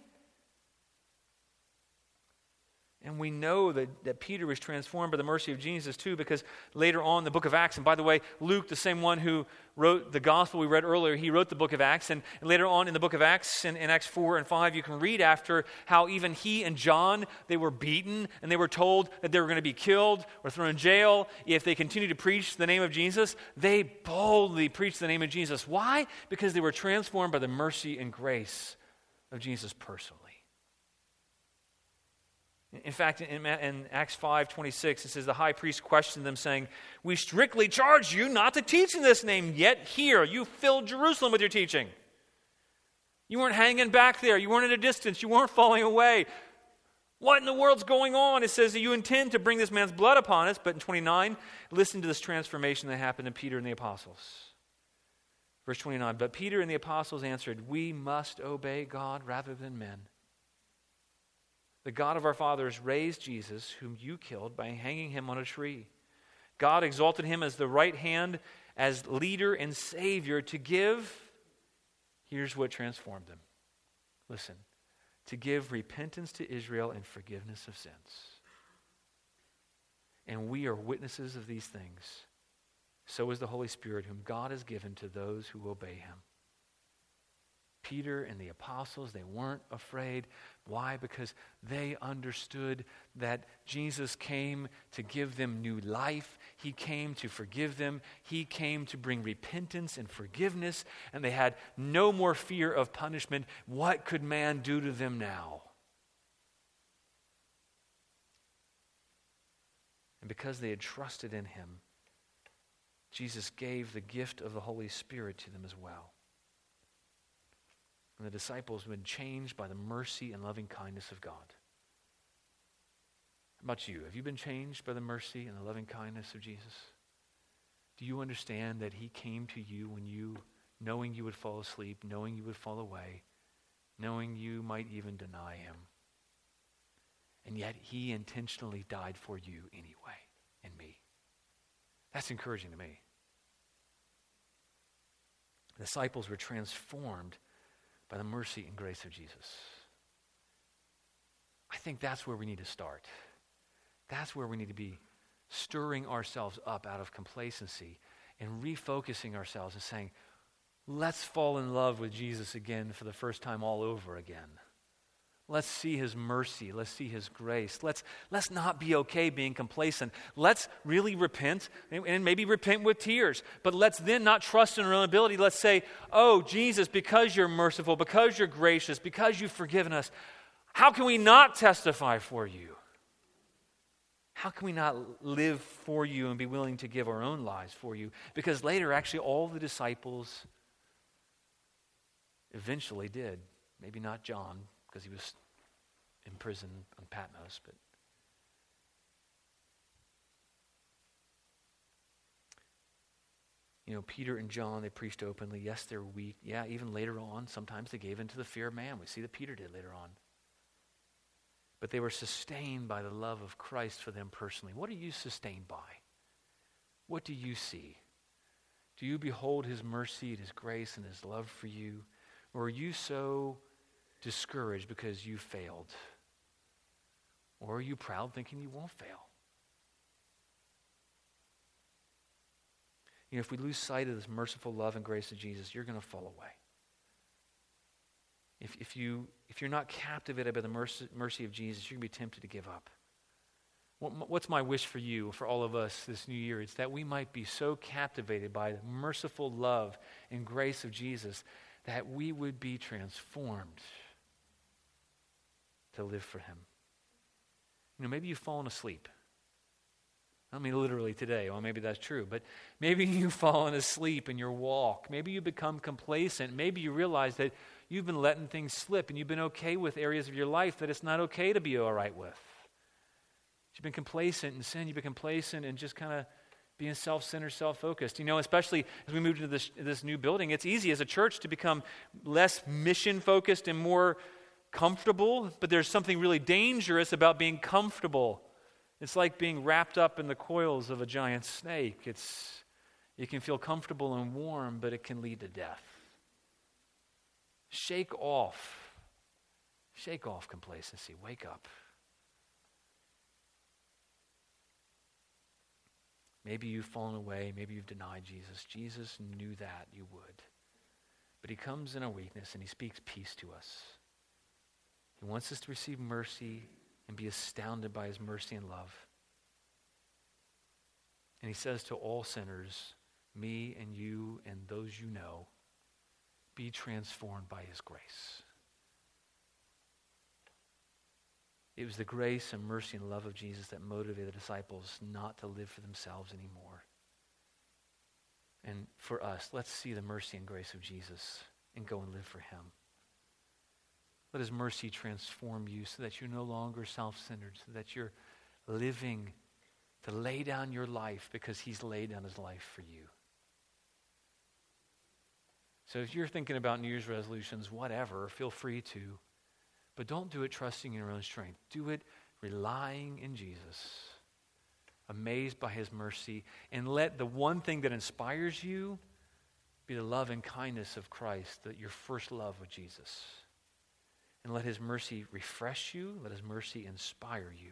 And we know that, that Peter was transformed by the mercy of Jesus too, because later on the book of Acts, and by the way, Luke, the same one who wrote the gospel we read earlier, he wrote the book of Acts. And, and later on in the book of Acts, in, in, Acts 4 and 5, you can read after how even he and John, they were beaten and they were told that they were going to be killed or thrown in jail if they continued to preach the name of Jesus. They boldly preached the name of Jesus. Why? Because they were transformed by the mercy and grace of Jesus personally. In fact, in, in Acts 5 26, it says, The high priest questioned them, saying, We strictly charge you not to teach in this name, yet here you filled Jerusalem with your teaching. You weren't hanging back there. You weren't at a distance. You weren't falling away. What in the world's going on? It says that you intend to bring this man's blood upon us. But in 29, listen to this transformation that happened to Peter and the apostles. Verse 29 But Peter and the apostles answered, We must obey God rather than men. The God of our fathers raised Jesus, whom you killed by hanging him on a tree. God exalted him as the right hand, as leader and savior to give. Here's what transformed him. Listen to give repentance to Israel and forgiveness of sins. And we are witnesses of these things. so is the Holy Spirit, whom God has given to those who obey him. Peter and the apostles, they weren't afraid. Why? Because they understood that Jesus came to give them new life. He came to forgive them. He came to bring repentance and forgiveness, and they had no more fear of punishment. What could man do to them now? And because they had trusted in him, Jesus gave the gift of the Holy Spirit to them as well. And the disciples have been changed by the mercy and loving kindness of God. How about you? Have you been changed by the mercy and the loving kindness of Jesus? Do you understand that He came to you when you, knowing you would fall asleep, knowing you would fall away, knowing you might even deny Him? And yet He intentionally died for you anyway, and me. That's encouraging to me. The disciples were transformed by the mercy and grace of Jesus. I think that's where we need to start. That's where we need to be stirring ourselves up out of complacency and refocusing ourselves and saying, let's fall in love with Jesus again for the first time all over again. Let's see his mercy. Let's see his grace. Let's, let's not be okay being complacent. Let's really repent and maybe repent with tears. But let's then not trust in our own ability. Let's say, Oh, Jesus, because you're merciful, because you're gracious, because you've forgiven us, how can we not testify for you? How can we not live for you and be willing to give our own lives for you? Because later, actually, all the disciples eventually did. Maybe not John, because he was in prison on Patmos, but You know, Peter and John, they preached openly. Yes, they're weak. Yeah, even later on, sometimes they gave in to the fear of man. We see that Peter did later on. But they were sustained by the love of Christ for them personally. What are you sustained by? What do you see? Do you behold his mercy and his grace and his love for you? Or are you so discouraged because you failed? Or are you proud thinking you won't fail? You know, if we lose sight of this merciful love and grace of Jesus, you're going to fall away. If, if, you, if you're not captivated by the mercy, mercy of Jesus, you're going to be tempted to give up. What, what's my wish for you, for all of us this new year? It's that we might be so captivated by the merciful love and grace of Jesus that we would be transformed to live for Him. You know, maybe you've fallen asleep. I mean, literally today. Well, maybe that's true. But maybe [LAUGHS] you've fallen asleep in your walk. Maybe you become complacent. Maybe you realize that you've been letting things slip and you've been okay with areas of your life that it's not okay to be all right with. You've been complacent in sin. You've been complacent and just kind of being self centered, self focused. You know, especially as we move into this, this new building, it's easy as a church to become less mission focused and more comfortable, but there's something really dangerous about being comfortable. It's like being wrapped up in the coils of a giant snake. It's, you can feel comfortable and warm, but it can lead to death. Shake off. Shake off complacency. Wake up. Maybe you've fallen away. Maybe you've denied Jesus. Jesus knew that you would. But he comes in our weakness and he speaks peace to us. He wants us to receive mercy and be astounded by his mercy and love. And he says to all sinners, me and you and those you know, be transformed by his grace. It was the grace and mercy and love of Jesus that motivated the disciples not to live for themselves anymore. And for us, let's see the mercy and grace of Jesus and go and live for him. Let his mercy transform you so that you're no longer self centered, so that you're living to lay down your life because he's laid down his life for you. So if you're thinking about New Year's resolutions, whatever, feel free to. But don't do it trusting in your own strength. Do it relying in Jesus, amazed by his mercy, and let the one thing that inspires you be the love and kindness of Christ, that your first love with Jesus and let his mercy refresh you, let his mercy inspire you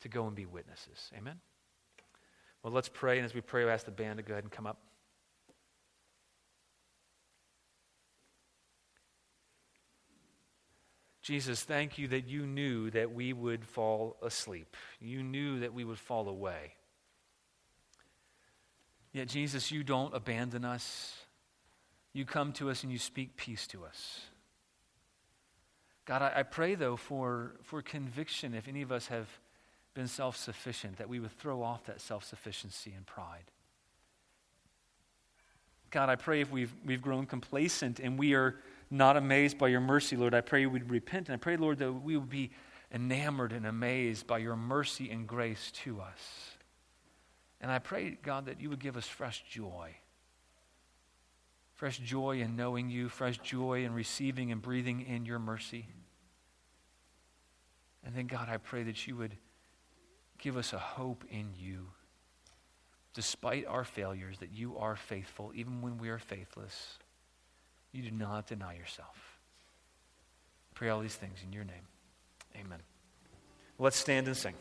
to go and be witnesses. Amen? Well, let's pray, and as we pray, we'll ask the band to go ahead and come up. Jesus, thank you that you knew that we would fall asleep. You knew that we would fall away. Yet, Jesus, you don't abandon us. You come to us and you speak peace to us. God, I, I pray, though, for, for conviction if any of us have been self sufficient, that we would throw off that self sufficiency and pride. God, I pray if we've, we've grown complacent and we are not amazed by your mercy, Lord, I pray we'd repent. And I pray, Lord, that we would be enamored and amazed by your mercy and grace to us. And I pray, God, that you would give us fresh joy. Fresh joy in knowing you, fresh joy in receiving and breathing in your mercy. And then, God, I pray that you would give us a hope in you. Despite our failures, that you are faithful, even when we are faithless. You do not deny yourself. Pray all these things in your name. Amen. Let's stand and sing.